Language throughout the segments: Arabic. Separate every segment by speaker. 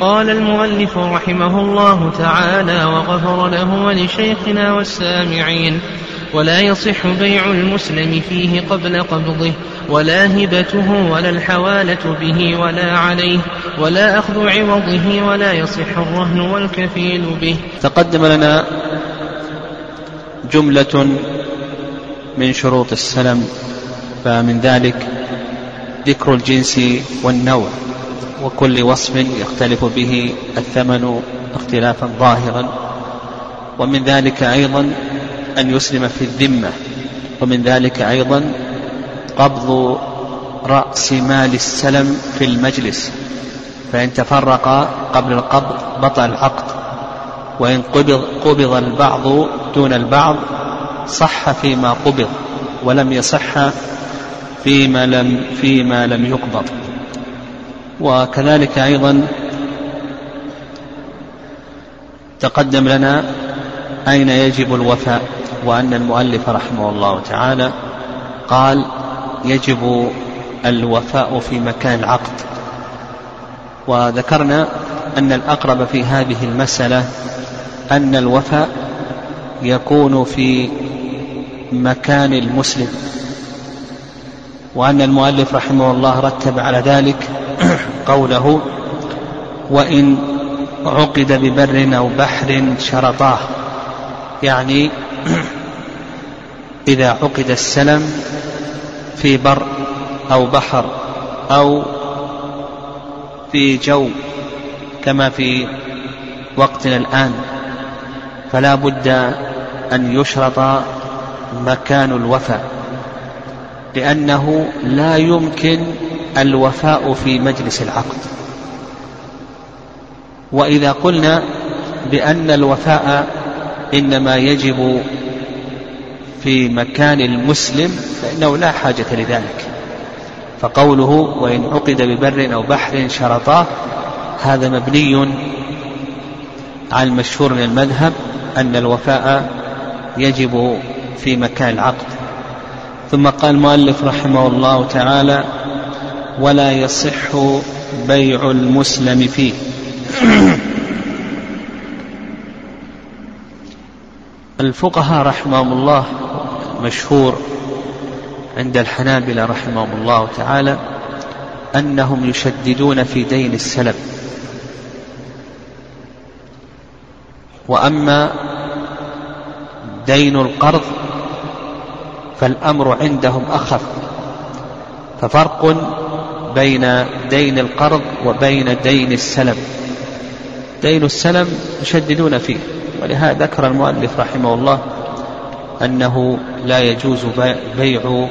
Speaker 1: قال المؤلف رحمه الله تعالى وغفر له ولشيخنا والسامعين ولا يصح بيع المسلم فيه قبل قبضه ولا هبته ولا الحوالة به ولا عليه ولا أخذ عوضه ولا يصح الرهن والكفيل به.
Speaker 2: تقدم لنا جملة من شروط السلم فمن ذلك ذكر الجنس والنوع. وكل وصف يختلف به الثمن اختلافا ظاهرا. ومن ذلك أيضا أن يسلم في الذمة. ومن ذلك أيضا قبض رأس مال السلم في المجلس. فإن تفرق قبل القبض بطل العقد. وإن قبض, قبض البعض دون البعض صح فيما قبض ولم يصح فيما لم فيما لم يقبض. وكذلك أيضا تقدم لنا أين يجب الوفاء وأن المؤلف رحمه الله تعالى قال يجب الوفاء في مكان العقد. وذكرنا أن الأقرب في هذه المسألة أن الوفاء يكون في مكان المسلم وأن المؤلف رحمه الله رتب على ذلك قوله وإن عقد ببر أو بحر شرطاه. يعني إذا عقد السلم في بر أو بحر أو في جو كما في وقتنا الآن فلا بد أن يشرط مكان الوفاء لأنه لا يمكن الوفاء في مجلس العقد. وإذا قلنا بأن الوفاء إنما يجب في مكان المسلم فإنه لا حاجة لذلك. فقوله وإن عقد ببر أو بحر شرطاه هذا مبني على المشهور من المذهب أن الوفاء يجب في مكان العقد. ثم قال المؤلف رحمه الله تعالى ولا يصح بيع المسلم فيه. الفقهاء رحمهم الله مشهور عند الحنابلة رحمهم الله تعالى أنهم يشددون في دين السلم وأما دين القرض فالأمر عندهم أخف. ففرق بين دين القرض وبين دين السلم. دين السلم يشددون فيه ولهذا ذكر المؤلف رحمه الله أنه لا يجوز بيع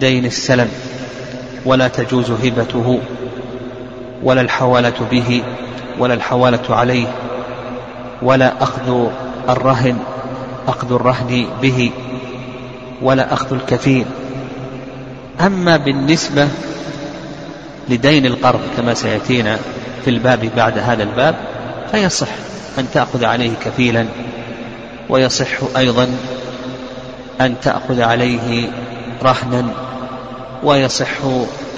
Speaker 2: دين السلم ولا تجوز هبته ولا الحوالة به ولا الحوالة عليه ولا أخذ الرهن أخذ الرهن به ولا أخذ الكفيل أما بالنسبة لدين القرض كما سيأتينا في الباب بعد هذا الباب فيصح أن تأخذ عليه كفيلا ويصح أيضا أن تأخذ عليه رهنا ويصح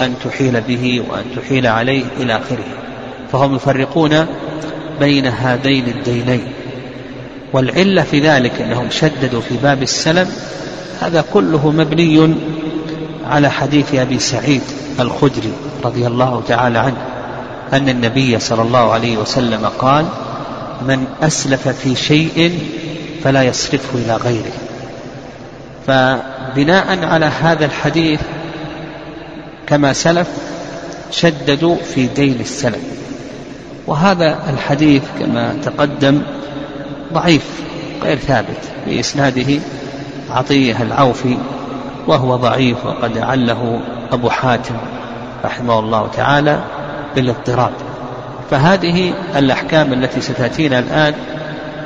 Speaker 2: أن تحيل به وأن تحيل عليه إلى آخره. فهم يفرقون بين هذين الدينين. والعلة في ذلك أنهم شددوا في باب السلم هذا كله مبني على حديث أبي سعيد الخدري رضي الله تعالى عنه أن النبي صلى الله عليه وسلم قال من أسلف في شيء فلا يصرفه إلى غيره. فبناء على هذا الحديث كما سلف شددوا في دين السلف. وهذا الحديث كما تقدم ضعيف غير ثابت بإسناده عطية العوفي وهو ضعيف وقد عله أبو حاتم رحمه الله تعالى بالاضطراب فهذه الأحكام التي ستأتينا الآن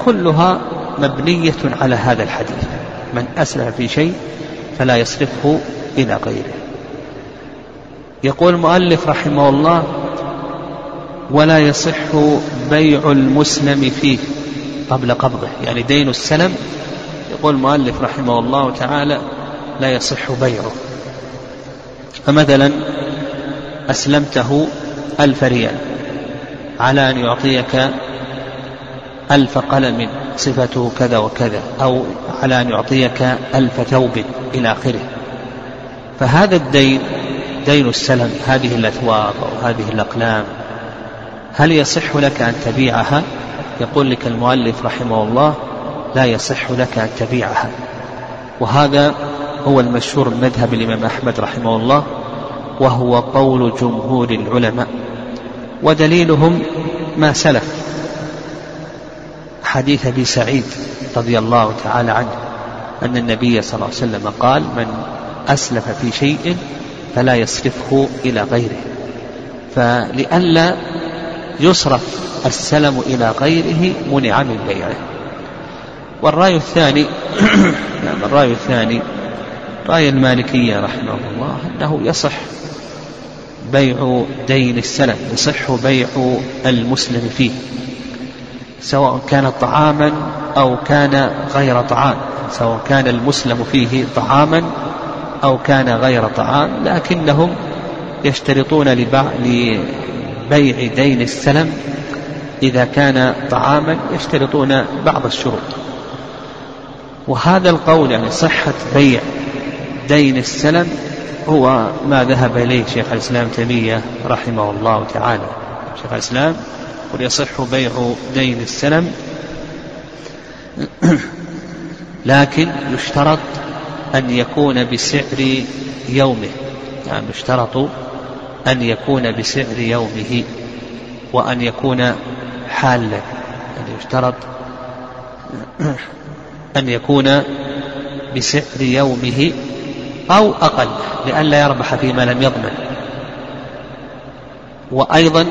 Speaker 2: كلها مبنية على هذا الحديث. من أسلف في شيء فلا يصرفه إلى غيره. يقول المؤلف رحمه الله ولا يصح بيع المسلم فيه قبل قبضه يعني دين السلم. يقول المؤلف رحمه الله تعالى لا يصح بيعه. فمثلا أسلمته ألف ريال على أن يعطيك ألف قلم صفته كذا وكذا أو على أن يعطيك ألف ثوب إلى آخره. فهذا الدين دين السلم هذه الأثواب أو هذه الأقلام هل يصح لك أن تبيعها؟ يقول لك المؤلف رحمه الله لا يصح لك أن تبيعها. وهذا هو المشهور من مذهب الإمام أحمد رحمه الله وهو قول جمهور العلماء ودليلهم ما سلف. حديث أبي سعيد رضي الله تعالى عنه أن النبي صلى الله عليه وسلم قال من أسلف في شيء فلا يصرفه إلى غيره. فلئلا يصرف السلم إلى غيره منع من بيعه. والرأي الثاني نعم الرأي الثاني راي المالكية رحمه الله أنه يصح بيع دين السلم يصح بيع المسلم فيه سواء كان طعاما أو كان غير طعام سواء كان المسلم فيه طعاما أو كان غير طعام لكنهم يشترطون لبيع دين السلم إذا كان طعاما يشترطون بعض الشروط. وهذا القول يعني صحة بيع دين السلم هو ما ذهب إليه شيخ الإسلام تيمية رحمه الله تعالى. شيخ الإسلام يصح بيع دين السلم لكن يشترط أن يكون بسعر يومه. يعني يشترط أن يكون بسعر يومه وأن يكون حالا. يعني يشترط أن يكون بسعر يومه أو أقل لئلا يربح فيما لم يضمن. وأيضا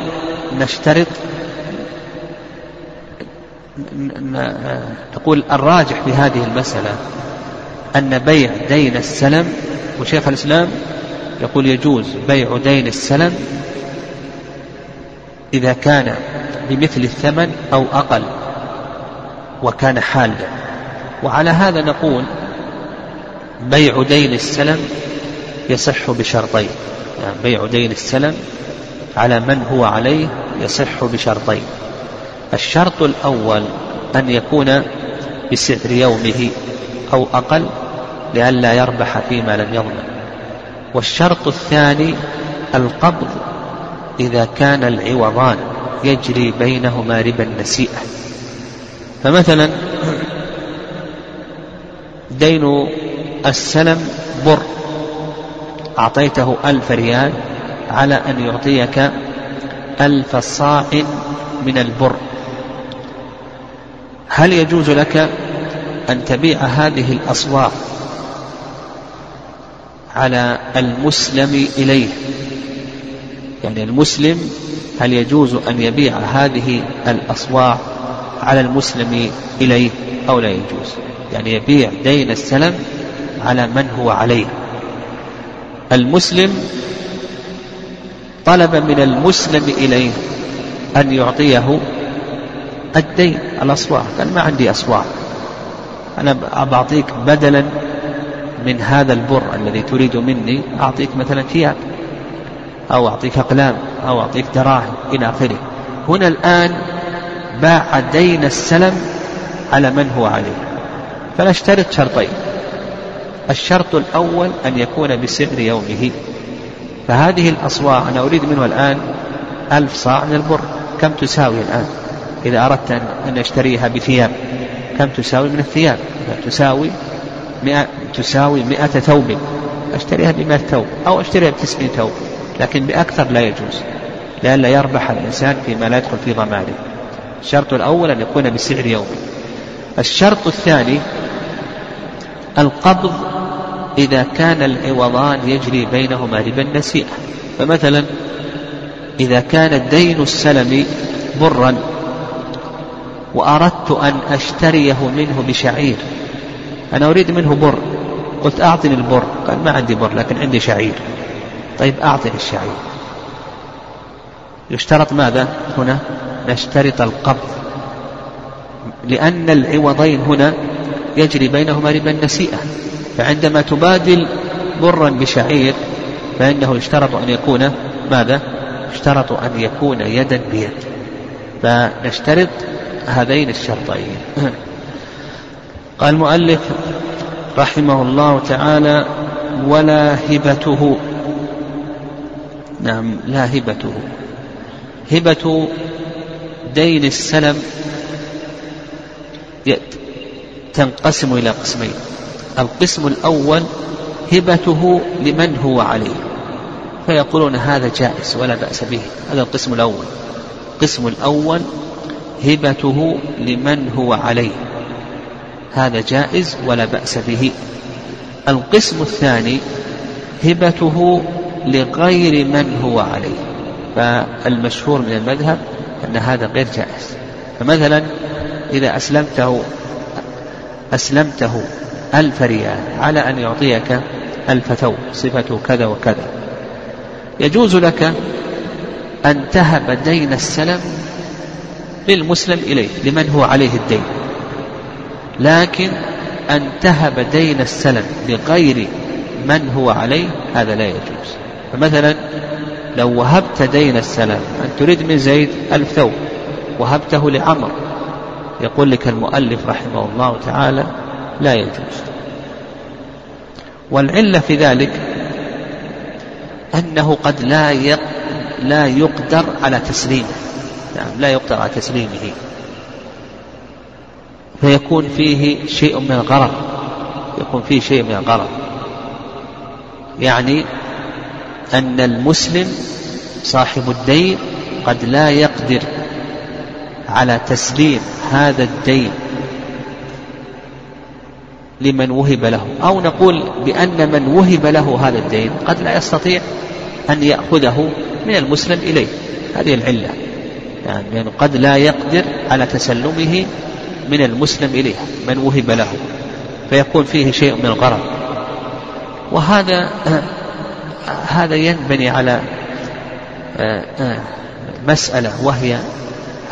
Speaker 2: نشترط تقول الراجح في هذه المسألة أن بيع دين السلم وشيخ الإسلام يقول يجوز بيع دين السلم إذا كان بمثل الثمن أو أقل وكان حالا. وعلى هذا نقول بيع دين السلم يصح بشرطين. يعني بيع دين السلم على من هو عليه يصح بشرطين. الشرط الأول أن يكون بسعر يومه أو أقل لئلا يربح فيما لم يضمن. والشرط الثاني القبض إذا كان العوضان يجري بينهما ربا النسيئة. فمثلا دين السلم بر. أعطيته ألف ريال على أن يعطيك ألف صاع من البر. هل يجوز لك أن تبيع هذه الأصواع على المسلم إليه؟ يعني المسلم هل يجوز أن يبيع هذه الأصواع على المسلم إليه أو لا يجوز؟ يعني يبيع دين السلم على من هو عليه. المسلم طلب من المسلم إليه أن يعطيه الدين الأصواع قال ما عندي أصواع أنا بعطيك بدلا من هذا البر الذي تريد مني أعطيك مثلا ثياب أو أعطيك أقلام أو أعطيك دراهم إلى آخره. هنا الآن باع دين السلم على من هو عليه. فنشترط شرطين. الشرط الأول أن يكون بسعر يومه. فهذه الأصواع أنا أريد منه الآن ألف صاع من البر. كم تساوي الآن؟ إذا أردت أن أشتريها بثياب كم تساوي من الثياب؟ تساوي مئة تساوي مئة ثوب. أشتريها بمئة ثوب أو أشتريها بتسعين ثوب لكن بأكثر لا يجوز لئلا يربح الإنسان فيما لا يدخل في ضمانه. الشرط الأول أن يكون بسعر يومي الشرط الثاني القبض إذا كان العوضان يجري بينهما ربا النسيئة فمثلا إذا كان الدين السلمي برا وأردت أن أشتريه منه بشعير أنا أريد منه بر قلت أعطني البر قال ما عندي بر لكن عندي شعير. طيب أعطني الشعير. يشترط ماذا هنا؟ نشترط القبض لأن العوضين هنا يجري بينهما ربا النسيئة فعندما تبادل برا بشعير فإنه يشترط أن يكون ماذا؟ يشترط أن يكون يدا بيد. فنشترط هذين الشرطين. قال المؤلف رحمه الله تعالى ولا هبته. نعم لا هبته. هبة دين السلم. تنقسم إلى قسمين. القسم الأول هبته لمن هو عليه. فيقولون هذا جائز ولا بأس به. هذا القسم الأول. القسم الأول هبته لمن هو عليه. هذا جائز ولا بأس به. القسم الثاني هبته لغير من هو عليه. فالمشهور من المذهب أن هذا غير جائز. فمثلا إذا أسلمته أسلمته ألف ريال على أن يعطيك ألف ثوب صفته كذا وكذا. يجوز لك أن تهب دين السلم للمسلم إليه لمن هو عليه الدين. لكن أن تهب دين السلم لغير من هو عليه هذا لا يجوز. فمثلا لو وهبت دين السلم أن تريد من زيد ألف ثوب وهبته لعمر يقول لك المؤلف رحمه الله تعالى لا يجوز. والعلة في ذلك أنه قد لا لا يقدر على تسليمه. نعم لا يقدر على تسليمه. فيكون فيه شيء من الغرض يكون فيه شيء من الغرض يعني أن المسلم صاحب الدين قد لا يقدر على تسليم هذا الدين لمن وهب له. أو نقول بأن من وهب له هذا الدين قد لا يستطيع أن يأخذه من المسلم إليه. هذه العلة. يعني, يعني قد لا يقدر على تسلمه من المسلم إليه من وهب له. فيكون فيه شيء من الغرض. وهذا هذا ينبني على مسألة وهي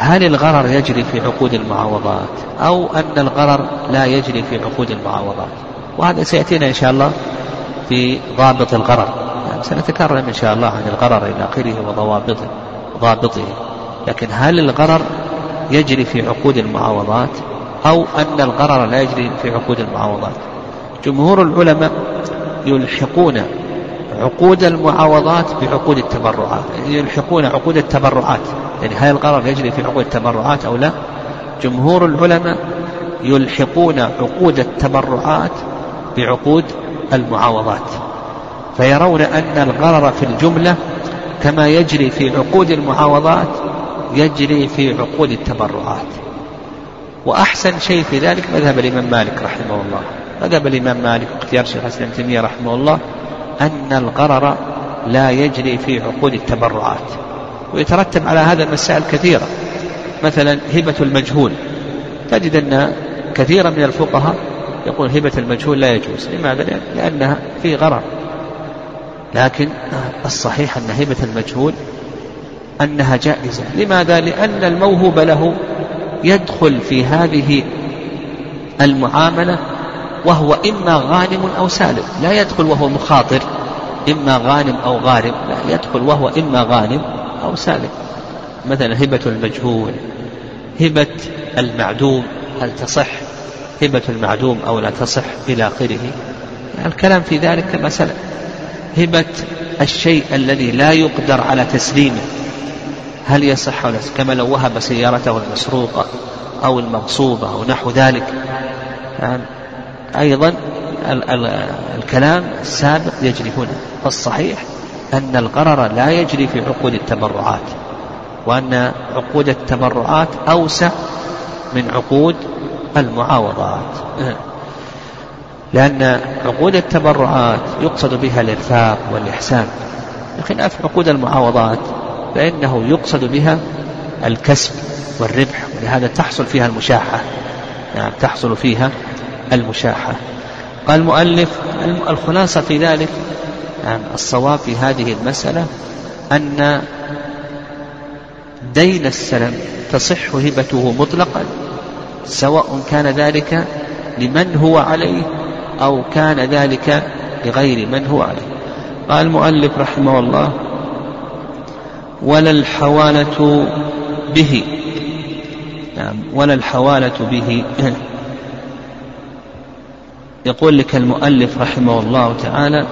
Speaker 2: هل الغرر يجري في عقود المعاوضات أو أن الغرر لا يجري في عقود المعاوضات؟ وهذا سيأتينا إن شاء الله في ضابط الغرر. يعني سنتكرم إن شاء الله عن الغرر إلى آخره وضوابطه ضابطه. لكن هل الغرر يجري في عقود المعاوضات أو أن الغرر لا يجري في عقود المعاوضات؟ جمهور العلماء يلحقون عقود المعاوضات بعقود التبرعات يلحقون عقود التبرعات. يعني هل الغرر يجري في عقود التبرعات أو لا؟ جمهور العلماء يلحقون عقود التبرعات بعقود المعاوضات فيرون أن الغرر في الجملة كما يجري في عقود المعاوضات يجري في عقود التبرعات. وأحسن شيء في ذلك مذهب الإمام مالك رحمه الله. مذهب الإمام مالك واختيار شيخ الإسلام تيمية رحمه الله أن الغرر لا يجري في عقود التبرعات. ويترتب على هذا مسائل كثيرة. مثلا هبة المجهول. تجد أن كثيرا من الفقهاء يقول هبة المجهول لا يجوز. لماذا؟ لأنها في غرر. لكن الصحيح أن هبة المجهول أنها جائزة. لماذا؟ لأن الموهوب له يدخل في هذه المعاملة وهو إما غانم أو سالم. لا يدخل وهو مخاطر إما غانم أو غارم. لا يدخل وهو إما غانم أو سالم مثلا هبة المجهول هبة المعدوم هل تصح؟ هبة المعدوم أو لا تصح إلى آخره. يعني الكلام في ذلك كما سلف هبة الشيء الذي لا يقدر على تسليمه هل يصح ولا كما لو وهب سيارته المسروقة أو المغصوبة أو نحو ذلك. يعني أيضا الكلام السابق يجري هنا. فالصحيح أن الغرر لا يجري في عقود التبرعات وأن عقود التبرعات أوسع من عقود المعاوضات. لأن عقود التبرعات يقصد بها الإرفاق والإحسان. بخلاف عقود المعاوضات فإنه يقصد بها الكسب والربح ولهذا تحصل فيها المشاحة. يعني تحصل فيها المشاحة. قال المؤلف الخلاصة في ذلك الصواب في هذه المسألة أن دين السلم تصح هبته مطلقا سواء كان ذلك لمن هو عليه أو كان ذلك لغير من هو عليه. قال المؤلف رحمه الله ولا الحوالة به نعم ولا الحوالة به يقول لك المؤلف رحمه الله تعالى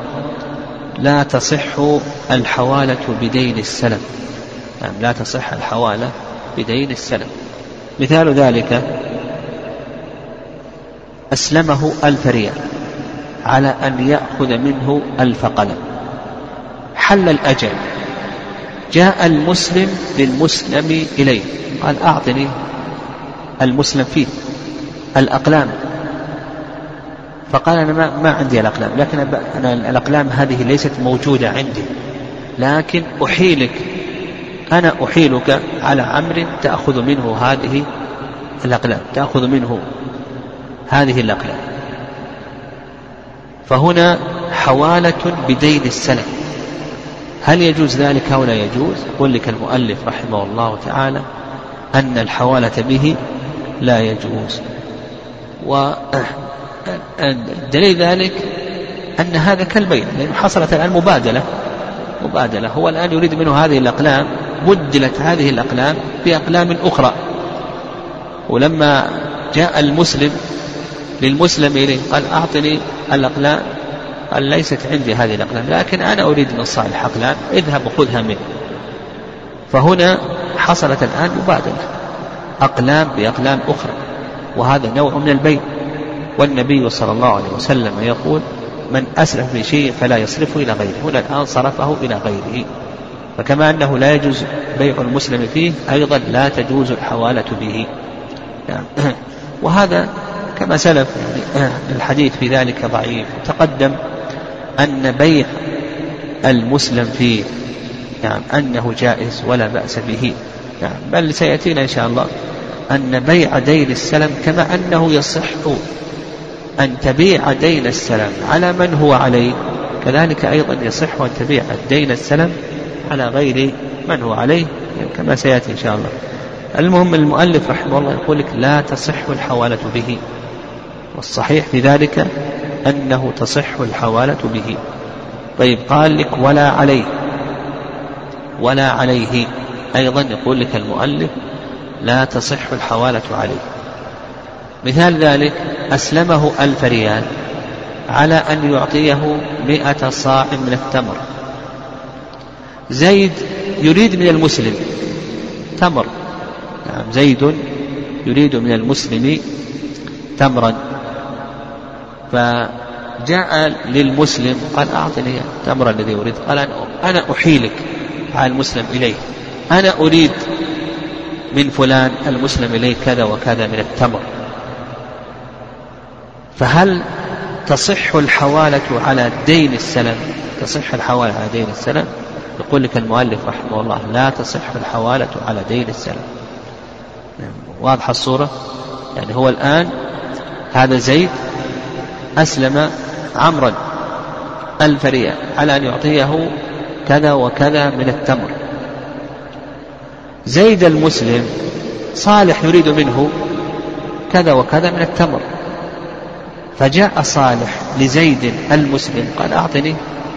Speaker 2: لا تصح الحوالة بدين السلم نعم لا تصح الحوالة بدين السلم مثال ذلك أسلمه ألف ريال على أن يأخذ منه ألف قلم. حل الأجل. جاء المسلم للمسلم إليه. قال أعطني المسلم فيه الأقلام. فقال أنا ما, ما عندي الأقلام لكن أنا الأقلام هذه ليست موجودة عندي. لكن أحيلك أنا أحيلك على عمر تأخذ منه هذه الأقلام تأخذ منه هذه الأقلام. فهنا حوالة بدين السلف. هل يجوز ذلك أو لا يجوز؟ يقول لك المؤلف رحمه الله تعالى أن الحوالة به لا يجوز. ودليل ذلك أن هذا كالبين لأنه حصلت الآن مبادلة مبادلة. هو الآن يريد منه هذه الأقلام بدلت هذه الأقلام بأقلام أخرى. ولما جاء المسلم للمسلم إليه قال أعطني الأقلام قال ليست عندي هذه الأقلام لكن أنا أريد من صالح أقلام اذهب وخذها منه فهنا حصلت الآن مبادلة أقلام بأقلام أخرى. وهذا نوع من البيع والنبي صلى الله عليه وسلم يقول من أسلف بشيء فلا يصرفه إلى غيره. هنا الآن صرفه إلى غيره. فكما أنه لا يجوز بيع المسلم فيه أيضا لا تجوز الحوالة به. يعني وهذا كما سلف يعني الحديث في ذلك ضعيف. تقدم أن بيع المسلم فيه نعم أنه جائز ولا بأس به. نعم. بل سيأتينا إن شاء الله أن بيع دين السلم كما أنه يصح أن تبيع دين السلم على من هو عليه؟ كذلك أيضا يصح أن تبيع الدين السلم على غير من هو عليه كما سيأتي إن شاء الله. المهم المؤلف رحمه الله يقول لك لا تصح الحوالة به والصحيح في ذلك أنه تصح الحوالة به. طيب قال لك ولا عليه ولا عليه. أيضا يقول لك المؤلف لا تصح الحوالة عليه. مثال ذلك أسلمه ألف ريال على أن يعطيه مئة صاع من التمر. زيد يريد من المسلم تمر. نعم زيد يريد من المسلم تمرا. فجاء للمسلم قال أعطني التمر الذي أريد. قال أنا أحيلك على المسلم إليه. أنا أريد من فلان المسلم إليه كذا وكذا من التمر. فهل تصح الحوالة على دين السلم تصح الحوالة على دين السلم يقول لك المؤلف رحمه الله لا تصح الحوالة على دين السلم واضحة الصورة؟ يعني هو الآن هذا زيد أسلم عمرا ألف ريال على أن يعطيه كذا وكذا من التمر. زيد المسلم صالح يريد منه كذا وكذا من التمر. فجاء صالح لزيد المسلم قال أعطني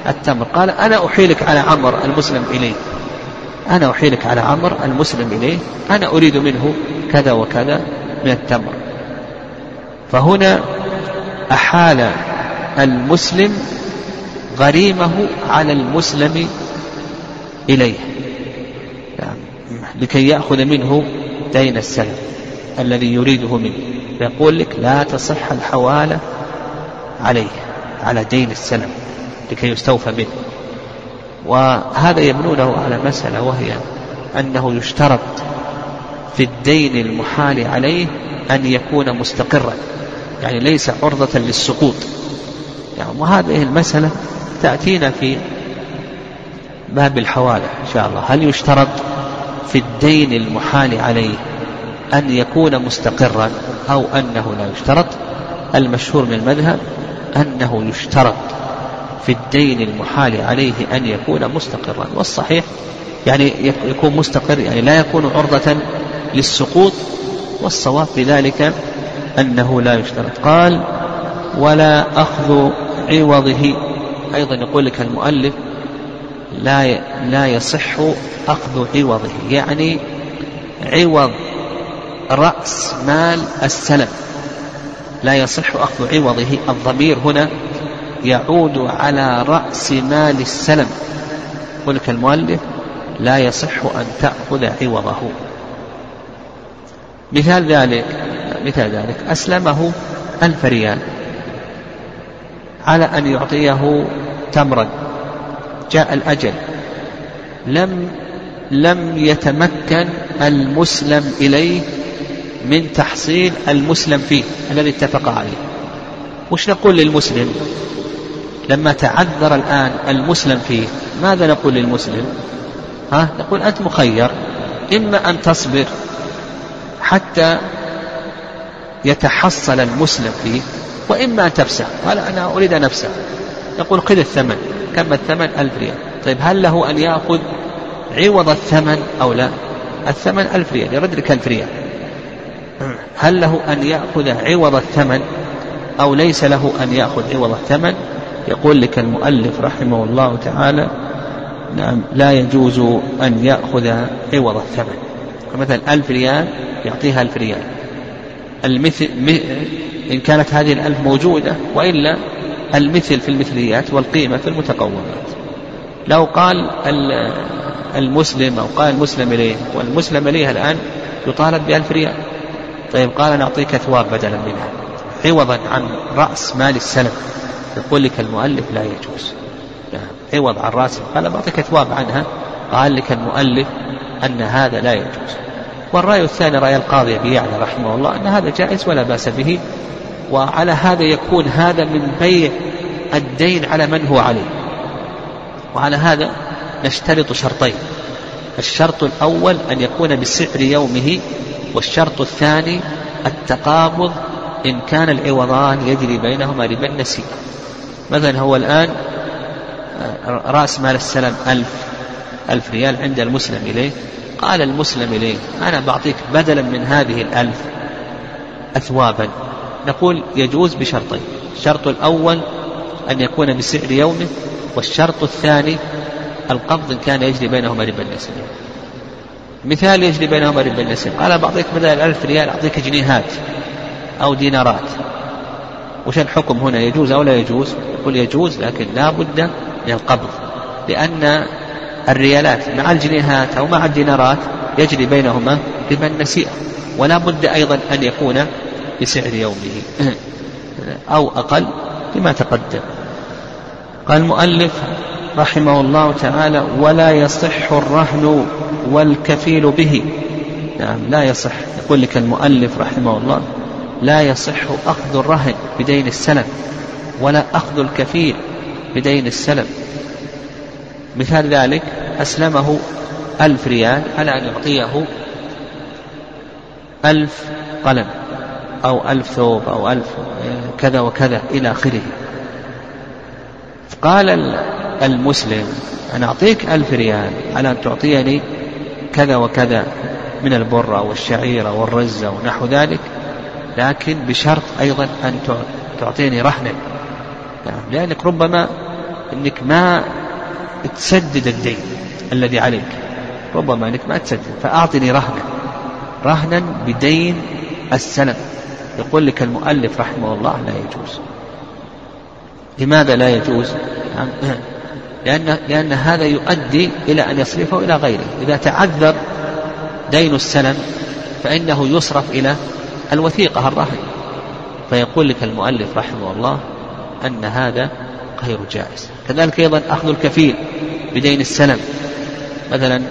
Speaker 2: التمر. قال أنا أحيلك على عمر المسلم إليه أنا أحيلك على عمر المسلم إليه أنا أريد منه كذا وكذا من التمر. فهنا أحال المسلم غريمه على المسلم إليه. يعني لكي يأخذ منه دين السلم الذي يريده منه فيقول لك لا تصح الحوالة عليه على دين السلم لكي يستوفى منه. وهذا يبنونه على مسألة وهي أنه يشترط في الدين المحال عليه أن يكون مستقرا يعني ليس عرضة للسقوط. يعني وهذه المسألة تأتينا في باب الحوالة إن شاء الله. هل يشترط في الدين المحال عليه أن يكون مستقرا أو أنه لا يشترط. المشهور من المذهب أنه يشترط في الدين المحال عليه أن يكون مستقرا والصحيح يعني يكون مستقر يعني لا يكون عرضة للسقوط والصواب في ذلك أنه لا يشترط. قال ولا أخذ عوضه. أيضا يقول لك المؤلف لا لا يصح أخذ عوضه. يعني عوض رأس مال السلم لا يصح أخذ عوضه. الضمير هنا يعود على رأس مال السلم يقول لك المؤلف لا يصح أن تأخذ عوضه. مثال ذلك مثال ذلك. أسلمه ألف ريال على أن يعطيه تمرا. جاء الأجل. لم لم يتمكن المسلم إليه من تحصيل المسلم فيه الذي اتفق عليه. وش نقول للمسلم؟ لما تعذر الآن المسلم فيه ماذا نقول للمسلم؟ ها؟ نقول أنت مخير إما أن تصبر حتى يتحصل المسلم فيه وإما أن تفسح قال أنا أريد أن أفسح نقول خذ الثمن. كم الثمن؟ ألف ريال. طيب هل له أن يأخذ عوض الثمن أو لا؟ الثمن ألف ريال يرد لك ألف ريال. هل له أن يأخذ عوض الثمن أو ليس له أن يأخذ عوض الثمن؟ يقول لك المؤلف رحمه الله تعالى نعم لا يجوز أن يأخذ عوض الثمن. مثلا ألف ريال يعطيها ألف ريال. المثل إن كانت هذه الألف موجودة وإلا المثل في المثليات والقيمة في المتقومات. لو قال المسلم أو قال المسلم إليه والمسلم إليه الآن يطالب بألف ريال. طيب قال نعطيك ثواب بدلا منها عوضا عن رأس مال السلف. يقول لك المؤلف لا يجوز. نعم عوض عن رأس قال بعطيك ثواب عنها. قال لك المؤلف أن هذا لا يجوز. والرأي الثاني رأي القاضي أبي يعلى رحمه الله أن هذا جائز ولا بأس به. وعلى هذا يكون هذا من بيع الدين على من هو عليه. وعلى هذا نشترط شرطين. الشرط الأول أن يكون بسعر يومه والشرط الثاني التقابض إن كان العوضان يجري بينهما ربا النسيء مثلا هو الآن آه، رأس مال السلم ألف ألف ريال عند المسلم إليه. قال المسلم إليه أنا بعطيك بدلا من هذه الألف أثوابا. نقول يجوز بشرطين الشرط الأول أن يكون بسعر يومه والشرط الثاني القبض إن كان يجري بينهما ربا النسيء مثال يجري بينهما ربا النسيء قال بعطيك بدل الألف ريال أعطيك جنيهات أو دينارات. وش الحكم هنا يجوز أو لا يجوز؟ يقول يجوز لكن لا بد من القبض لأن الريالات مع الجنيهات أو مع الدينارات يجري بينهما ربا النسيئة ولا بد أيضا أن يكون بسعر يومه أو أقل لما تقدم. قال المؤلف رحمه الله تعالى ولا يصح الرهن والكفيل به. نعم لا يصح. يقول لك المؤلف رحمه الله لا يصح أخذ الرهن بدين السلم ولا أخذ الكفيل بدين السلم مثال ذلك أسلمه ألف ريال على أن يعطيه ألف قلم أو ألف ثوب أو ألف كذا وكذا إلى آخره. قال المسلم أنا أعطيك ألف ريال على أن تعطيني كذا وكذا من البرة والشعيرة والرزة ونحو ذلك لكن بشرط أيضا أن تعطيني رهنا يعني لأنك ربما أنك ما تسدد الدين الذي عليك ربما أنك ما تسدد فأعطني رهنا رهنا بدين السلم يقول لك المؤلف رحمه الله لا يجوز. لماذا لا يجوز؟ لأن, لأن هذا يؤدي إلى أن يصرفه إلى غيره. إذا تعذر دين السلم فإنه يصرف إلى الوثيقة الرهن. فيقول لك المؤلف رحمه الله أن هذا غير جائز. كذلك أيضا أخذ الكفيل بدين السلم. مثلا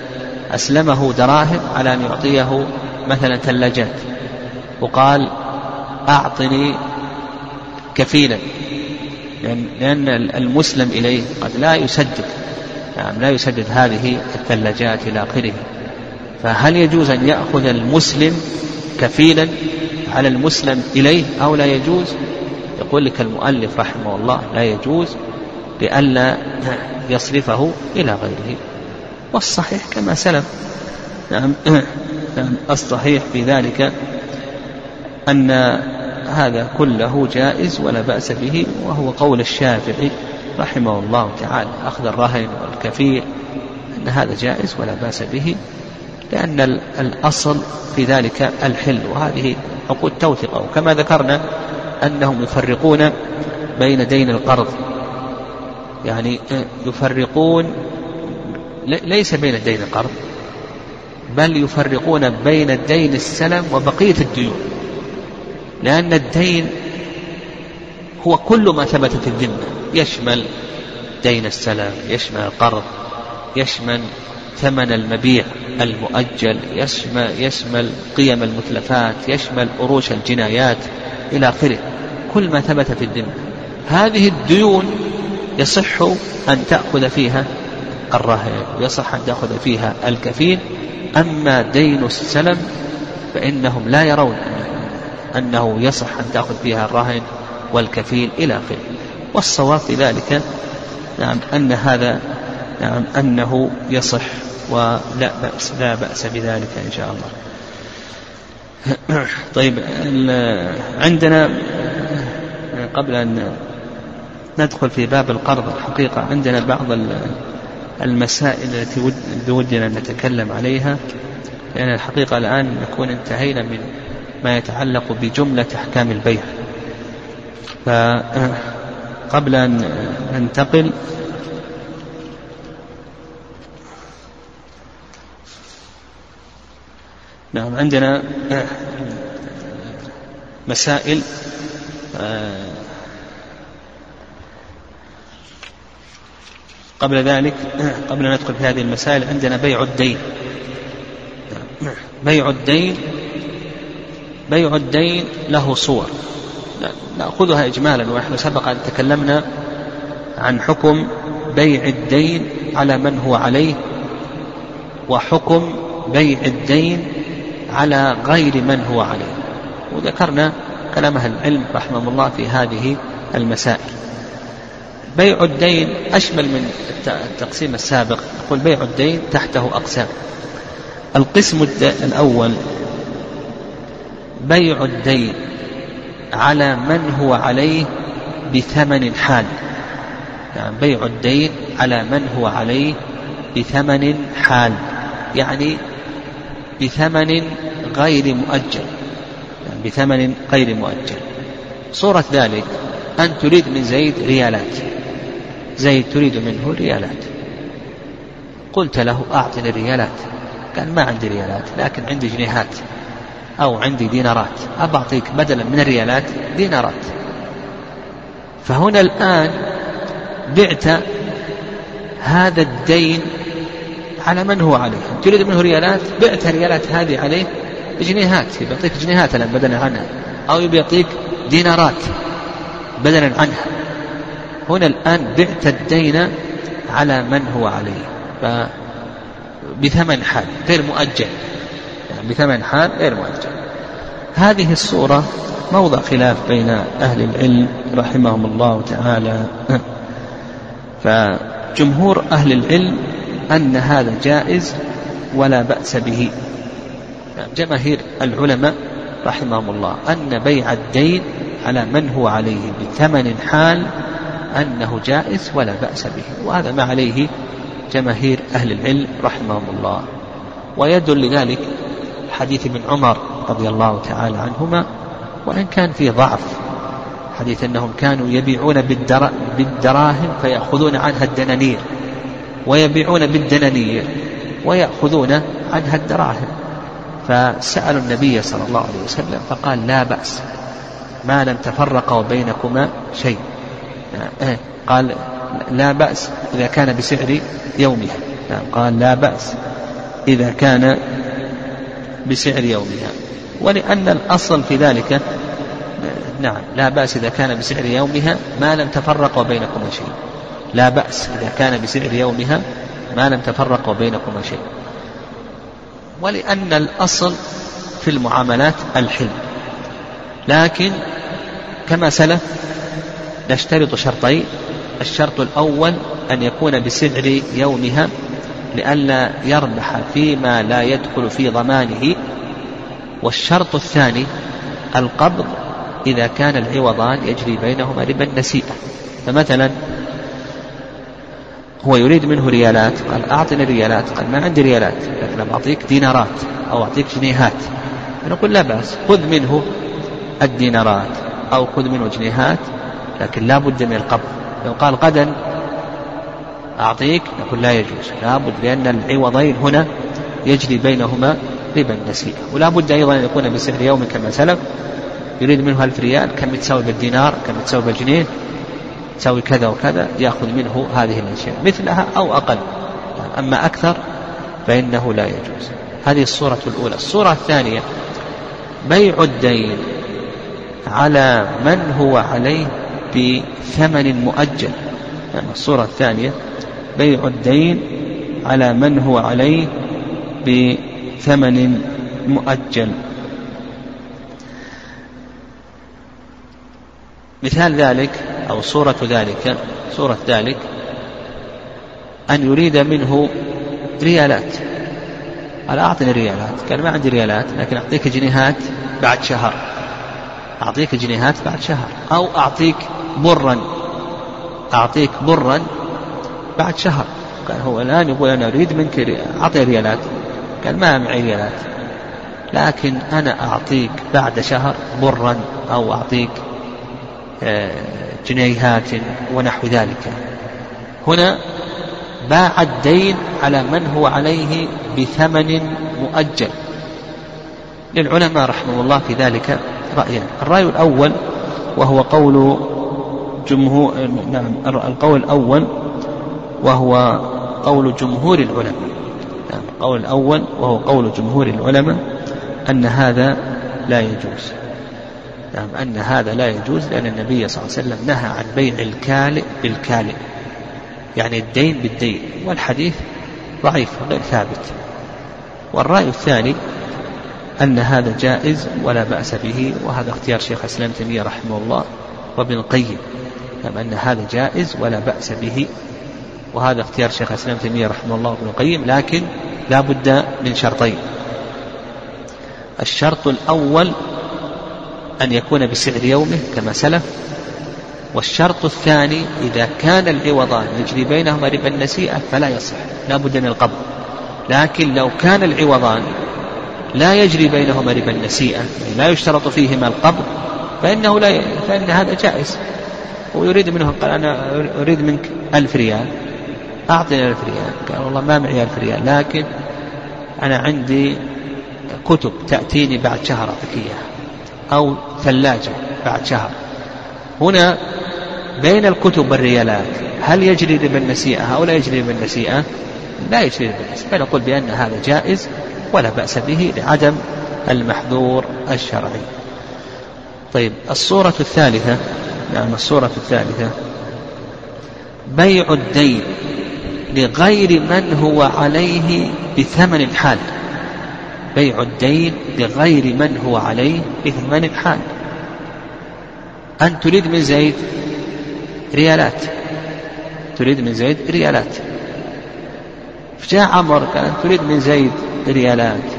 Speaker 2: أسلمه دراهم على أن يعطيه مثلا ثلاجات. وقال أعطني كفيلا. لأن المسلم إليه قد لا يسدد. يعني لا يسدد هذه الثلاجات إلى آخره. فهل يجوز أن يأخذ المسلم كفيلا على المسلم إليه أو لا يجوز؟ يقول لك المؤلف رحمه الله لا يجوز لئلا يصرفه إلى غيره. والصحيح كما سلف. نعم نعم الصحيح في ذلك أن هذا كله جائز ولا بأس به وهو قول الشافعي رحمه الله تعالى أخذ الرهن والكفيل أن هذا جائز ولا بأس به لأن الأصل في ذلك الحل وهذه عقود توثقة وكما ذكرنا أنهم يفرقون بين دين القرض يعني يفرقون ليس بين دين القرض بل يفرقون بين الدين السلم وبقية الديون. لأن الدين هو كل ما ثبت في الذمة. يشمل دين السلم يشمل القرض يشمل ثمن المبيع المؤجل يشمل, يشمل قيم المتلفات يشمل أروش الجنايات إلى آخره. كل ما ثبت في الذمة. هذه الديون يصح أن تأخذ فيها الرهن ويصح أن تأخذ فيها الكفيل. أما دين السلم فإنهم لا يرون أنه يصح أن تأخذ فيها الرهن والكفيل إلى آخره. والصواب في ذلك نعم أن هذا نعم أنه يصح ولا بأس لا بأس بذلك إن شاء الله. طيب عندنا قبل أن ندخل في باب القرض الحقيقة عندنا بعض المسائل التي ودنا أن نتكلم عليها لأن الحقيقة الآن نكون انتهينا من ما يتعلق بجملة أحكام البيع. فقبل أن ننتقل نعم عندنا مسائل قبل ذلك قبل أن ندخل في هذه المسائل عندنا بيع الدين. بيع الدين بيع الدين له صور. نأخذها إجمالا ونحن سبق أن تكلمنا عن حكم بيع الدين على من هو عليه وحكم بيع الدين على غير من هو عليه. وذكرنا كلام أهل العلم رحمه الله في هذه المسائل. بيع الدين أشمل من التقسيم السابق. يقول بيع الدين تحته أقسام. القسم الأول بيع الدين على من هو عليه بثمن حال. يعني بيع الدين على من هو عليه بثمن حال. يعني بثمن غير مؤجل. يعني بثمن غير مؤجل. صورة ذلك أن تريد من زيد ريالات. زيد تريد منه ريالات. قلت له أعطني الريالات. قال ما عندي ريالات لكن عندي جنيهات. أو عندي دينارات. أبعطيك بدلا من الريالات دينارات. فهنا الآن بعت هذا الدين على من هو عليه. تريد منه ريالات؟ بعت الريالات هذه عليه. بجنيهات يعطيك جنيهات الآن بدلا عنها. أو يعطيك دينارات بدلا عنها. هنا الآن بعت الدين على من هو عليه. بثمن حال. غير مؤجل. بثمن حال غير مؤجل هذه الصورة موضع خلاف بين أهل العلم رحمهم الله تعالى. فجمهور أهل العلم أن هذا جائز ولا بأس به. جماهير العلماء رحمهم الله أن بيع الدين على من هو عليه بثمن حال أنه جائز ولا بأس به. وهذا ما عليه جماهير أهل العلم رحمهم الله. ويدل لذلك حديث ابن عمر رضي الله تعالى عنهما وإن كان فيه ضعف حديث أنهم كانوا يبيعون بالدراهم فيأخذون عنها الدنانير ويبيعون بالدنانير ويأخذون عنها الدراهم. فسألوا النبي صلى الله عليه وسلم فقال لا بأس ما لم تفرق بينكما شيء. إيه، قال لا بأس إذا كان بسعر يومها. نعم قال لا بأس إذا كان بسعر يومها. ولأن الأصل في ذلك نعم لا بأس إذا كان بسعر يومها ما لم تفرق بينكما شيء. لا بأس إذا كان بسعر يومها ما لم تفرق بينكما شيء. ولأن الأصل في المعاملات الحلم لكن كما سلف نشترط شرطين. الشرط الأول أن يكون بسعر يومها لئلا يربح فيما لا يدخل في ضمانه. والشرط الثاني القبض إذا كان العوضان يجري بينهما ربا النسيئة فمثلا هو يريد منه ريالات قال أعطني ريالات قال ما عندي ريالات لكن أعطيك دينارات أو أعطيك جنيهات. نقول لا بأس خذ منه الدينارات أو خذ منه جنيهات لكن لا بد من القبض. لو قال غدا أعطيك؟ نقول لا يجوز. لا بد لأن العوضين هنا يجري بينهما ربا النسيئة ولا بد أيضا أن يكون بسعر يوم كما سلف. يريد منه ألف ريال. كم تساوي بالدينار؟ كم تساوي بالجنيه؟ تساوي كذا وكذا. يأخذ منه هذه الأشياء. مثلها أو أقل. أما أكثر فإنه لا يجوز. هذه الصورة الأولى. الصورة الثانية. بيع الدين على من هو عليه بثمن مؤجل. يعني الصورة الثانية. بيع الدين على من هو عليه بثمن مؤجل. مثال ذلك أو صورة ذلك صورة ذلك أن يريد منه ريالات. قال أعطني ريالات قال ما عندي ريالات لكن أعطيك جنيهات بعد شهر. أعطيك جنيهات بعد شهر. أو أعطيك برا. أعطيك برا بعد شهر. قال هو الآن يقول أنا أريد منك أعطي ريالات. قال ما معي ريالات. لكن أنا أعطيك بعد شهر برا أو أعطيك آه، جنيهات ونحو ذلك. هنا باع الدين على من هو عليه بثمن مؤجل. للعلماء رحمه الله في ذلك رأيان الرأي الأول وهو قول جمهور نعم القول الأول وهو قول جمهور العلماء. نعم القول الأول وهو قول جمهور العلماء أن هذا لا يجوز. نعم أن هذا لا يجوز لأن النبي صلى الله عليه وسلم نهى عن بيع الكالئ بالكالئ يعني الدين بالدين. والحديث ضعيف غير ثابت. والرأي الثاني أن هذا جائز ولا بأس به وهذا اختيار شيخ الإسلام تيمية رحمه الله وابن القيم. نعم أن هذا جائز ولا بأس به. وهذا اختيار شيخ الإسلام تيمية رحمه الله وابن القيم لكن لا بد من شرطين. الشرط الأول أن يكون بسعر يومه كما سلف والشرط الثاني إذا كان العوضان يجري بينهما ربا النسيئة فلا يصح لا بد من القبض. لكن لو كان العوضان لا يجري بينهما ربا النسيئة يعني لا يشترط فيهما القبض فإنه لا ي... فإن هذا جائز. ويريد منه قال أنا أريد منك ألف ريال. أعطني ألف ريال قال والله ما معي ألف ريال لكن أنا عندي كتب تأتيني بعد شهر أعطيك إياها أو ثلاجة بعد شهر. هنا بين الكتب والريالات هل يجري ربا النسيئة أو لا يجري ربا النسيئة لا يجري ربا النسيئة فنقول بأن هذا جائز ولا بأس به لعدم المحذور الشرعي. طيب الصورة الثالثة نعم الصورة الثالثة. بيع الدين. لغير من هو عليه بثمن الحال. بيع الدين لغير من هو عليه بثمن الحال. أنت تريد من زيد ريالات. تريد من زيد ريالات. فجاء عمر قال تريد من زيد ريالات.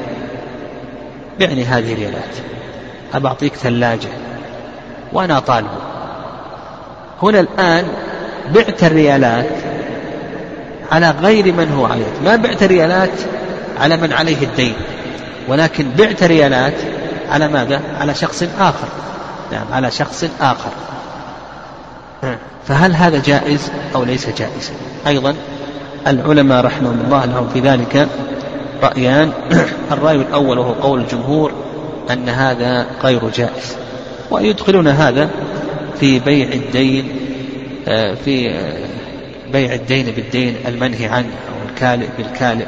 Speaker 2: بعني هذه ريالات أبى أعطيك ثلاجة. وأنا طالبه هنا الآن بعت الريالات على غير من هو عليه. ما بعت ريالات على من عليه الدين ولكن بعت ريالات على ماذا؟ على شخص آخر. نعم على شخص آخر. فهل هذا جائز أو ليس جائزا أيضا العلماء رحمهم الله لهم في ذلك رأيان. الرأي الأول وهو قول الجمهور أن هذا غير جائز ويدخلون هذا في بيع الدين آه، في آه، بيع الدين بالدين المنهي عنه أو الكالئ بالكالئ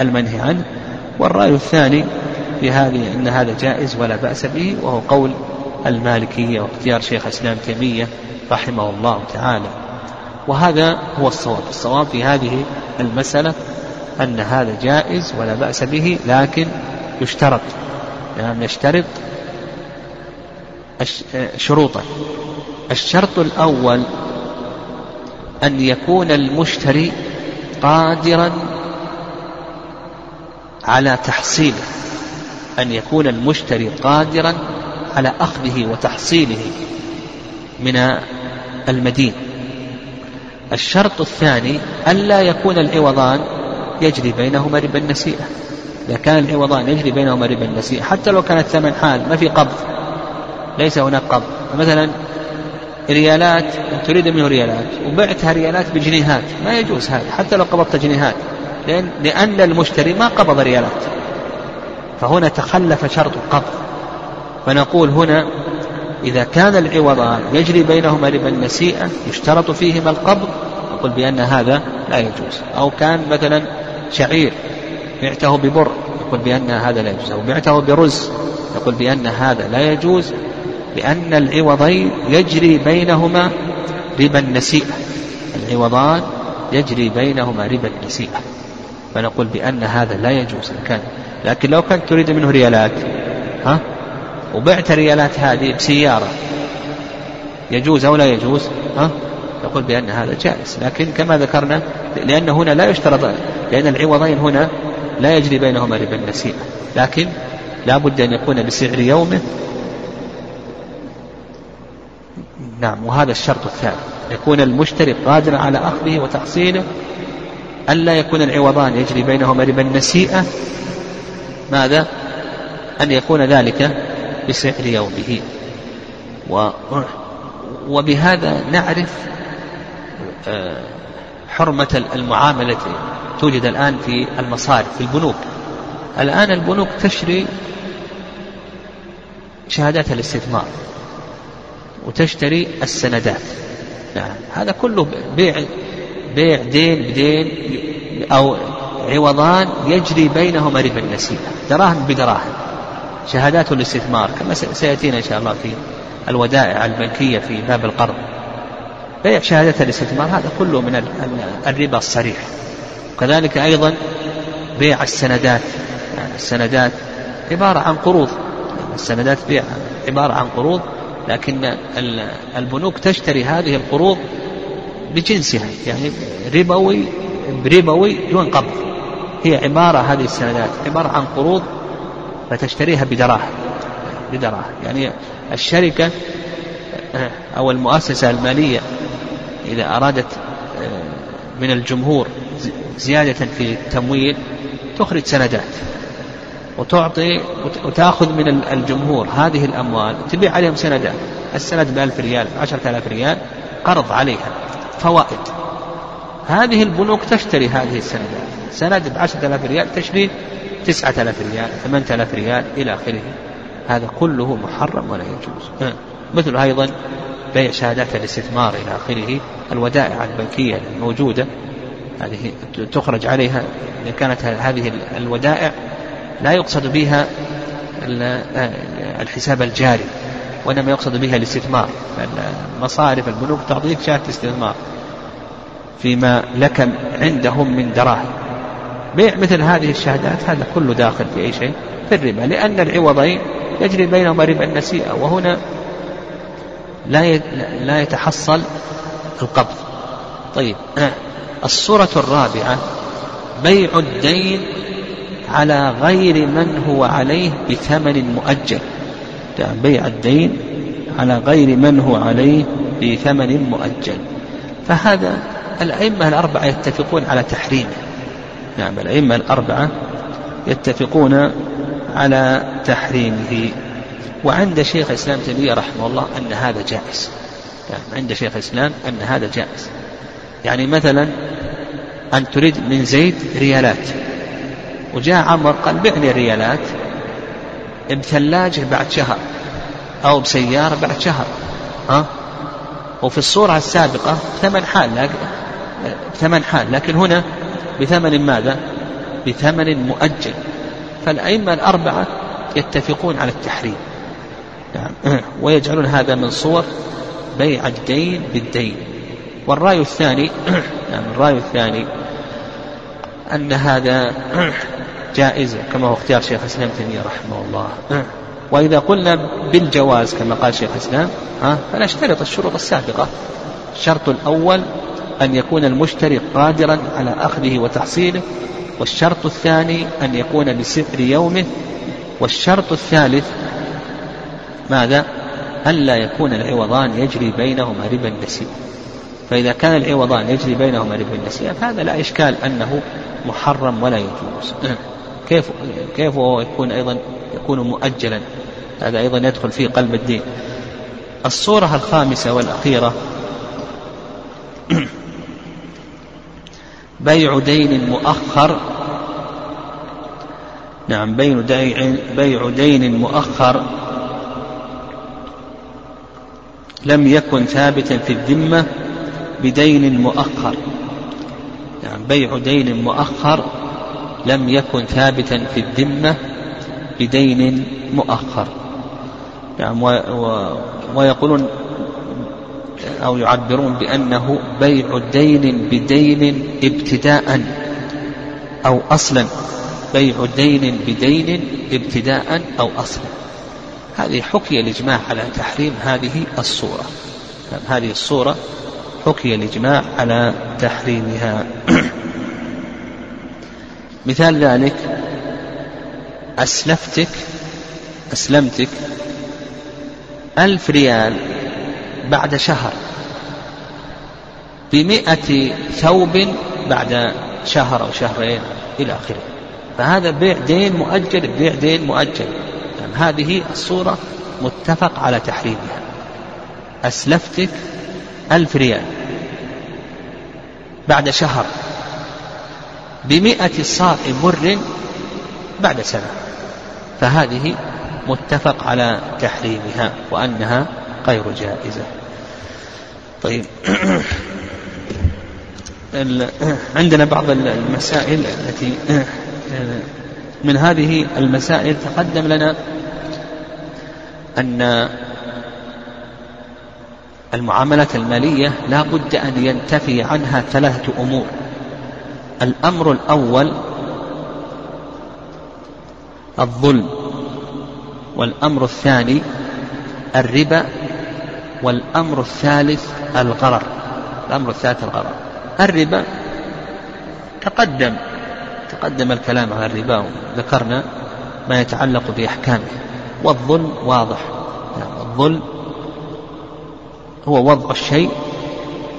Speaker 2: المنهي عنه. والرأي الثاني في هذه أن هذا جائز ولا بأس به وهو قول المالكية واختيار شيخ الإسلام تيمية رحمه الله تعالى. وهذا هو الصواب. الصواب في هذه المسألة أن هذا جائز ولا بأس به لكن يشترط نعم يشترط شروطا الشرط الأول أن يكون المشتري قادرا على تحصيله أن يكون المشتري قادرا على أخذه وتحصيله من المدين. الشرط الثاني ألا يكون العوضان يجري بينهما ربا النسيئة. إذا كان العوضان يجري بينهما ربا النسيئة حتى لو كانت ثمن حال ما في قبض ليس هناك قبض. مثلا ريالات تريد منه ريالات. وبعتها ريالات بجنيهات. ما يجوز هذا حتى لو قبضت جنيهات. لأن, لأن المشتري ما قبض ريالات. فهنا تخلف شرط القبض. فنقول هنا إذا كان العوضان يجري بينهما ربا النسيئة يشترط فيهما القبض نقول بأن هذا لا يجوز. أو كان مثلا شعير بعته ببر نقول بأن هذا لا يجوز. أو بعته برز نقول بأن هذا لا يجوز. لأن العوضين يجري بينهما ربا النسيئة العوضان يجري بينهما ربا النسيئة فنقول بأن هذا لا يجوز كان. لكن لو كنت تريد منه ريالات ها؟ وبعت الريالات هذه بسيارة يجوز أو لا يجوز؟ ها؟ نقول بأن هذا جائز. لكن كما ذكرنا لأن هنا لا يشترط لأن العوضين هنا لا يجري بينهما ربا النسيئة لكن لا بد أن يكون بسعر يومه نعم وهذا الشرط الثاني يكون المشتري قادرا على أخذه وتحصيله ألا يكون العوضان يجري بينهما ربا النسيئة ماذا؟ أن يكون ذلك بسعر يومه. و وبهذا نعرف آه، حرمة المعاملة توجد الآن في المصارف في البنوك. الآن البنوك تشري شهادات الاستثمار. وتشتري السندات. نعم. هذا كله بيع بيع دين بدين أو عوضان يجري بينهما ربا النسيئة دراهم بدراهم. شهادات الاستثمار كما سيأتينا إن شاء الله في الودائع البنكية في باب القرض. بيع شهادات الاستثمار هذا كله من الربا الصريح. وكذلك أيضا بيع السندات. يعني السندات عبارة عن قروض. السندات بيع عبارة عن قروض لكن البنوك تشتري هذه القروض بجنسها يعني ربوي بربوي دون قبض. هي عبارة هذه السندات عبارة عن قروض فتشتريها بدراهم بدراهم. يعني الشركة أو المؤسسة المالية إذا أرادت من الجمهور زيادة في التمويل تخرج سندات. وتعطي وتأخذ من الجمهور هذه الأموال تبيع عليهم سندات السند بألف ريال عشرة آلاف ريال قرض عليها. فوائد. هذه البنوك تشتري هذه السندات سند بعشرة آلاف ريال تشتري تسعة آلاف ريال ثمانية آلاف ريال إلى آخره. هذا كله محرم ولا يجوز. مثل أيضا بيع شهادات الاستثمار إلى آخره الودائع البنكية الموجودة. هذه تخرج عليها إذا كانت هذه الودائع لا يقصد بها الحساب الجاري وإنما يقصد بها الاستثمار المصارف البنوك تعطيك شهادة استثمار فيما لك عندهم من دراهم. بيع مثل هذه الشهادات هذا كله داخل في أي شيء؟ في الربا لأن العوضين يجري بينهما ربا النسيئة وهنا لا لا يتحصل القبض. طيب الصورة الرابعة بيع الدين على غير من هو عليه بثمن مؤجل. بيع الدين على غير من هو عليه بثمن مؤجل. فهذا الأئمة الأربعة يتفقون على تحريمه نعم الأئمة الأربعة يتفقون على تحريمه. وعند شيخ الإسلام تيمية رحمه الله أن هذا جائز. نعم عند شيخ الإسلام أن هذا جائز. يعني مثلا أن تريد من زيد ريالات. وجاء عمر قال بعني الريالات بثلاجة بعد شهر أو بسيارة بعد شهر ها؟ وفي الصورة السابقة ثمن حال لكن ثمن حال لكن هنا بثمن ماذا؟ بثمن مؤجل. فالأئمة الأربعة يتفقون على التحريم. نعم. ويجعلون هذا من صور بيع الدين بالدين. والرأي الثاني نعم الرأي الثاني أن هذا جائز كما هو اختيار شيخ الإسلام تيمية رحمه الله. وإذا قلنا بالجواز كما قال شيخ الإسلام فنشترط الشروط السابقة. الشرط الأول أن يكون المشتري قادرا على أخذه وتحصيله والشرط الثاني أن يكون بسعر يومه والشرط الثالث ماذا؟ ألا يكون العوضان يجري بينهما ربا النسيء فإذا كان العوضان يجري بينهما ربا النسيئة فهذا لا إشكال أنه محرم ولا يجوز. كيف كيف هو يكون أيضا يكون مؤجلا؟ هذا أيضا يدخل في قلب الدين. الصورة الخامسة والأخيرة. بيع دين مؤخر. نعم بيع دين بيع دين مؤخر. لم يكن ثابتا في الذمة بدين مؤخر. نعم بيع دين مؤخر. لم يكن ثابتا في الذمة بدين مؤخر. نعم و و ويقولون أو يعبرون بأنه بيع دين بدين ابتداء أو أصلا. بيع دين بدين ابتداء أو أصلا. هذه حكي الإجماع على تحريم هذه الصورة. هذه الصورة حكي الإجماع على تحريمها. مثال ذلك أسلفتك أسلمتك ألف ريال بعد شهر. بمئة ثوب بعد شهر أو شهرين إلى آخره. فهذا بيع دين مؤجل بيع دين مؤجل. يعني هذه الصورة متفق على تحريمها. أسلفتك ألف ريال بعد شهر. بمئة صاع مر بعد سنة. فهذه متفق على تحريمها وأنها غير جائزة. طيب. عندنا بعض المسائل التي من هذه المسائل تقدم لنا أن المعاملات المالية لا بد أن ينتفي عنها ثلاثة أمور. الأمر الأول الظلم والأمر الثاني الربا والأمر الثالث الغرر. الأمر الثالث الغرر. الربا تقدم تقدم الكلام عن الربا وذكرنا ما يتعلق بأحكامه. والظلم واضح. الظلم هو وضع الشيء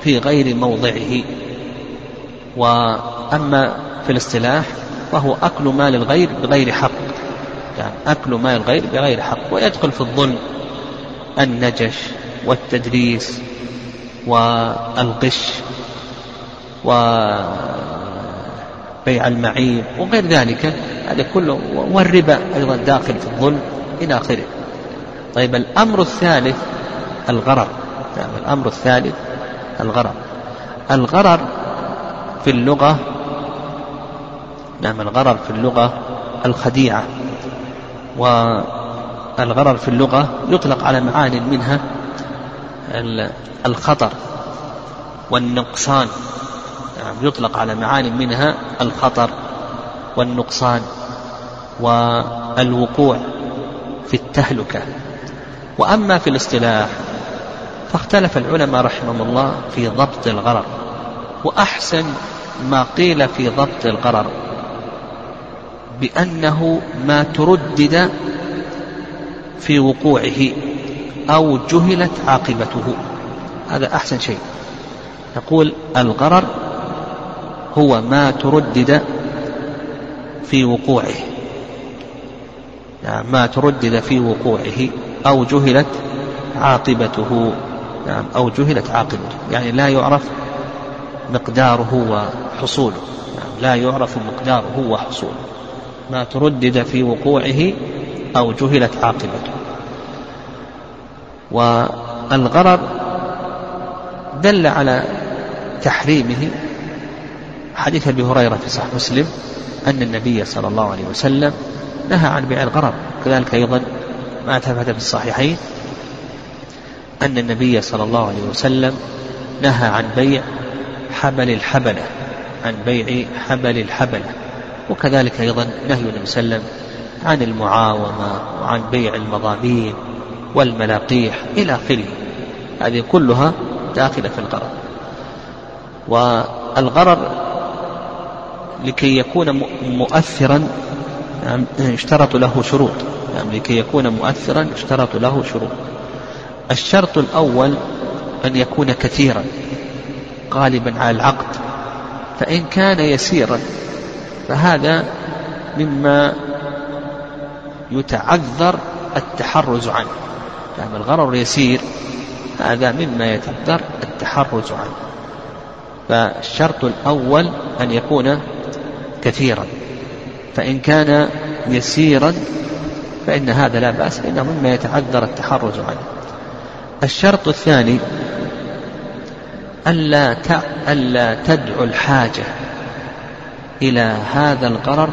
Speaker 2: في غير موضعه. وأما في الاصطلاح فهو أكل مال الغير بغير حق. يعني أكل مال الغير بغير حق. ويدخل في الظلم النجش والتدريس والغش وبيع المعيب وغير ذلك. هذا كله والربا أيضا داخل في الظلم إلى آخره. طيب الأمر الثالث الغرر. يعني الأمر الثالث الغرر. الغرر في اللغة نعم الغرر في اللغة الخديعة. والغرر في اللغة يطلق على معان منها الخطر والنقصان. نعم يطلق على معان منها الخطر والنقصان والوقوع في التهلكة. وأما في الاصطلاح فاختلف العلماء رحمهم الله في ضبط الغرر وأحسن ما قيل في ضبط الغرر. بأنه ما تردد في وقوعه أو جهلت عاقبته. هذا أحسن شيء. نقول الغرر هو ما تردد في وقوعه. يعني ما تردد في وقوعه أو جهلت عاقبته. نعم أو جهلت عاقبته. يعني لا يعرف مقداره وحصوله. نعم لا يعرف مقداره وحصوله. ما تردد في وقوعه أو جهلت عاقبته. والغرر دل على تحريمه. حديث أبي هريرة في صحيح مسلم أن النبي صلى الله عليه وسلم نهى عن بيع الغرر كذلك أيضا ما ثبت في الصحيحين أن النبي صلى الله عليه وسلم نهى عن بيع حبل الحبلة عن بيع حبل الحبلة. وكذلك أيضا نهي النبي صلى الله عليه وسلم عن المعاومة وعن بيع المضامين والملاقيح إلى آخره. هذه كلها داخلة في الغرر والغرر لكي يكون مؤثرا يعني اشترط له شروط. يعني لكي يكون مؤثرا اشترط له شروط. الشرط الأول أن يكون كثيرا غالبا على العقد. فإن كان يسيرا فهذا مما يتعذر التحرز عنه. يعني الغرر يسير هذا مما يتعذر التحرز عنه. فالشرط الأول أن يكون كثيرا. فإن كان يسيرا فإن هذا لا بأس إنه مما يتعذر التحرز عنه. الشرط الثاني ألا ألا تدعو الحاجة. إلى هذا الغرر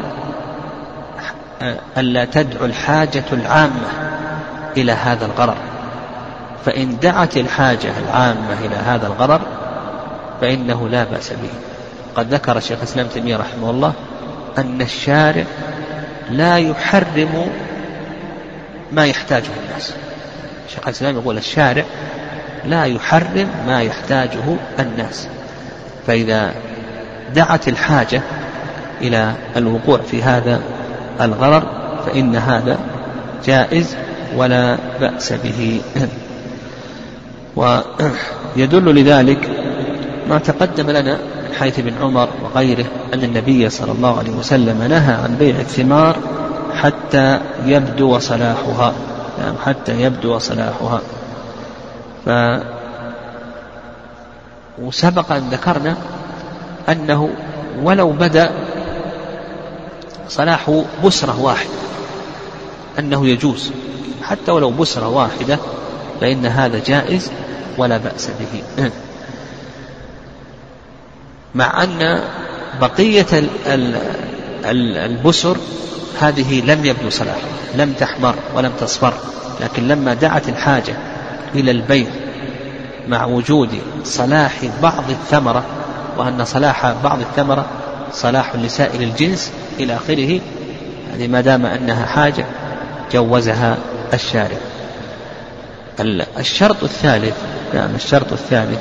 Speaker 2: ألا تدعو الحاجة العامة إلى هذا الغرر فإن دعت الحاجة العامة إلى هذا الغرر فإنه لا بأس به. قد ذكر الشيخ الإسلام تيمية رحمه الله أن الشارع لا يحرم ما يحتاجه الناس. الشيخ الإسلام يقول الشارع لا يحرم ما يحتاجه الناس. فإذا دعت الحاجة إلى الوقوع في هذا الغرر فإن هذا جائز ولا بأس به. ويدل لذلك ما تقدم لنا من حيث ابن عمر وغيره أن النبي صلى الله عليه وسلم نهى عن بيع الثمار حتى يبدو صلاحها يعني حتى يبدو صلاحها. ف وسبق أن ذكرنا أنه ولو بدأ صلاح بسرة واحدة أنه يجوز. حتى ولو بسرة واحدة فإن هذا جائز ولا بأس به. مع أن بقية البسر هذه لم يبدو صلاحها لم تحمر ولم تصفر لكن لما دعت الحاجة إلى البيع مع وجود صلاح بعض الثمرة وأن صلاح بعض الثمرة صلاح لسائر الجنس إلى آخره. هذه ما دام أنها حاجة جوزها الشارع. الشرط الثالث نعم الشرط الثالث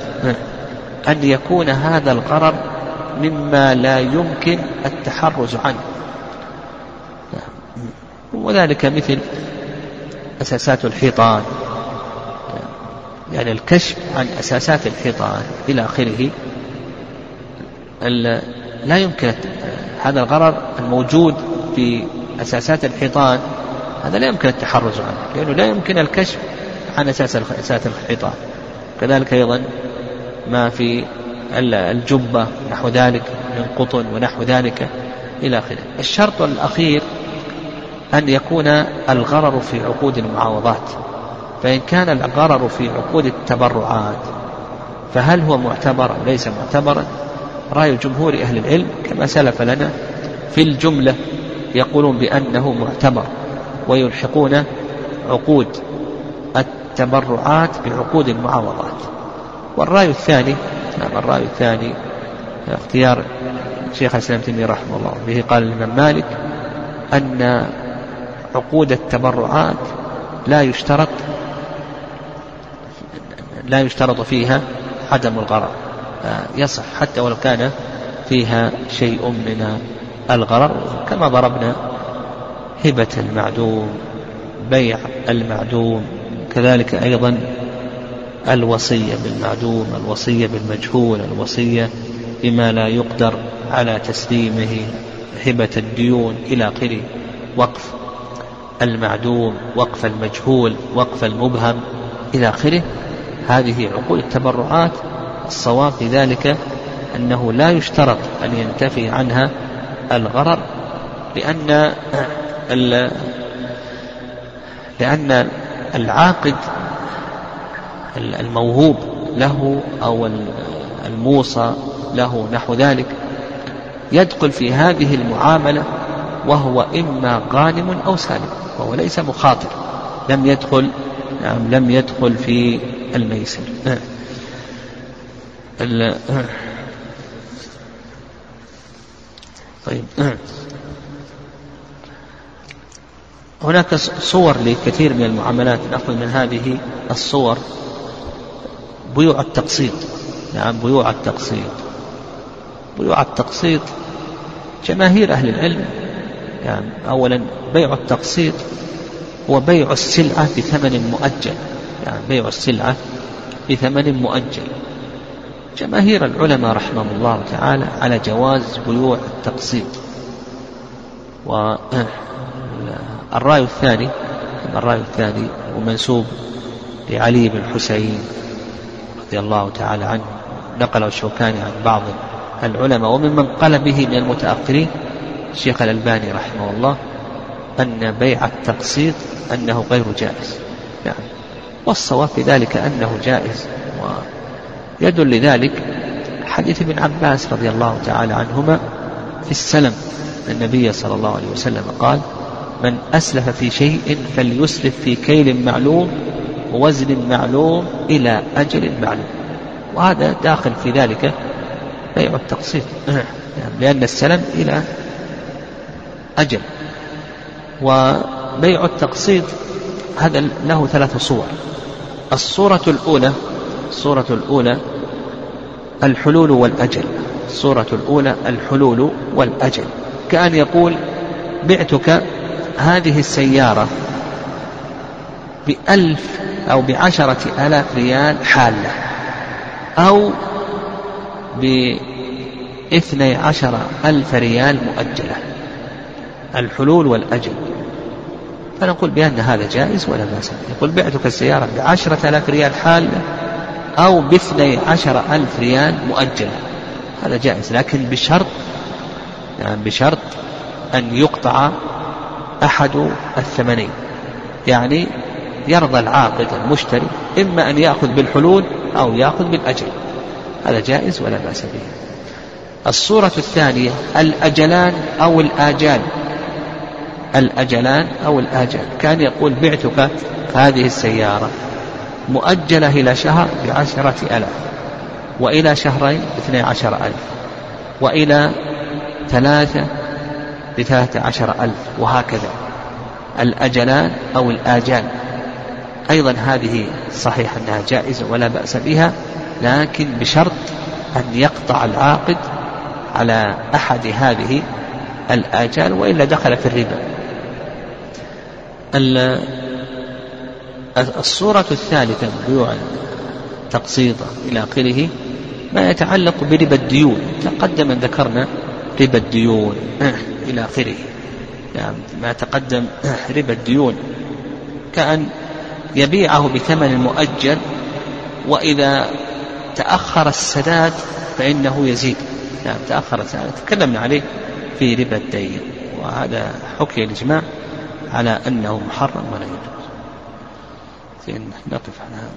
Speaker 2: أن يكون هذا الغرض مما لا يمكن التحرز عنه. وذلك مثل أساسات الحيطان. يعني الكشف عن أساسات الحيطان إلى آخره. لا يمكن هذا الغرض الموجود في أساسات الحيطان هذا لا يمكن التحرز عنه لأنه لا يمكن الكشف عن أساس أساس الحيطان. كذلك أيضا ما في الجبة نحو ذلك من قطن ونحو ذلك إلى آخره. الشرط الأخير أن يكون الغرر في عقود المعاوضات. فإن كان الغرر في عقود التبرعات فهل هو معتبر أو ليس معتبرا؟ رأي جمهور أهل العلم كما سلف لنا في الجملة يقولون بأنه معتبر ويلحقون عقود التبرعات بعقود المعاوضات والرأي الثاني نعم الرأي الثاني اختيار شيخ الإسلام تيمية رحمه الله به قال الإمام مالك أن عقود التبرعات لا يشترط لا يشترط فيها عدم الغرر يصح حتى ولو كان فيها شيء من الغرر كما ضربنا هبة المعدوم بيع المعدوم كذلك أيضا الوصية بالمعدوم الوصية بالمجهول الوصية بما لا يقدر على تسليمه هبة الديون إلى آخره وقف المعدوم وقف المجهول وقف المبهم إلى آخره. هذه عقود التبرعات الصواب في ذلك أنه لا يشترط أن ينتفي عنها الغرر لأن لأن العاقد الموهوب له أو الموصى له نحو ذلك يدخل في هذه المعاملة وهو إما غانم أو سالم وهو ليس مخاطر لم يدخل نعم لم يدخل في الميسر. طيب. هناك صور لكثير من المعاملات نأخذ من هذه الصور بيوع التقسيط. نعم بيوع التقسيط. بيوع التقسيط جماهير أهل العلم. يعني أولا بيع التقسيط هو بيع السلعة بثمن مؤجل. يعني بيع السلعة بثمن مؤجل. جماهير العلماء رحمهم الله تعالى على جواز بيوع التقسيط. والرأي الثاني الرأي الثاني ومنسوب لعلي بن الحسين رضي الله تعالى عنه نقله الشوكاني عن بعض العلماء وممن قال به من المتأخرين الشيخ الألباني رحمه الله أن بيع التقسيط أنه غير جائز. يعني والصواب في ذلك أنه جائز ويدل لذلك حديث ابن عباس رضي الله تعالى عنهما في السلم. النبي صلى الله عليه وسلم قال من أسلف في شيء فليسلف في كيل معلوم ووزن معلوم إلى أجل معلوم. وهذا داخل في ذلك بيع التقسيط. لأن السلم إلى أجل. وبيع التقسيط هذا له ثلاث صور. الصورة الأولى الصورة الأولى الحلول والأجل. الصورة الأولى الحلول والأجل. كأن يقول بعتك هذه السيارة بألف أو بعشرة آلاف ريال حالة أو باثني عشر ألف ريال مؤجلة. الحلول والأجل. فنقول بأن هذا جائز ولا بأس يقول بعتك السيارة بعشرة آلاف ريال حالة أو باثني عشر ألف ريال مؤجلة. هذا جائز لكن بشرط يعني بشرط أن يقطع أحد الثمنين. يعني يرضى العاقد المشتري إما أن يأخذ بالحلول أو يأخذ بالأجل هذا جائز ولا بأس به. الصورة الثانية الأجلان أو الآجال. الأجلان أو الآجال. كان يقول بعتك هذه السيارة. مؤجلة إلى شهر بعشرة ألاف وإلى شهرين باثني عشر ألف وإلى ثلاثة بثلاثة عشر ألف وهكذا. الأجلان أو الآجال. أيضا هذه صحيح أنها جائزة ولا بأس بها لكن بشرط أن يقطع العاقد على أحد هذه الآجال وإلا دخل في الربا. الصورة الثالثة بيوع تقسيطة إلى آخره ما يتعلق بربا الديون. تقدم أن ذكرنا ربا الديون إلى آخره. يعني ما تقدم ربا الديون. كأن يبيعه بثمن مؤجل وإذا تأخر السداد فإنه يزيد. نعم تأخر السداد. تكلمنا عليه في ربا الدين. وهذا حكي الإجماع على أنه محرم ولا يجوز. نقف على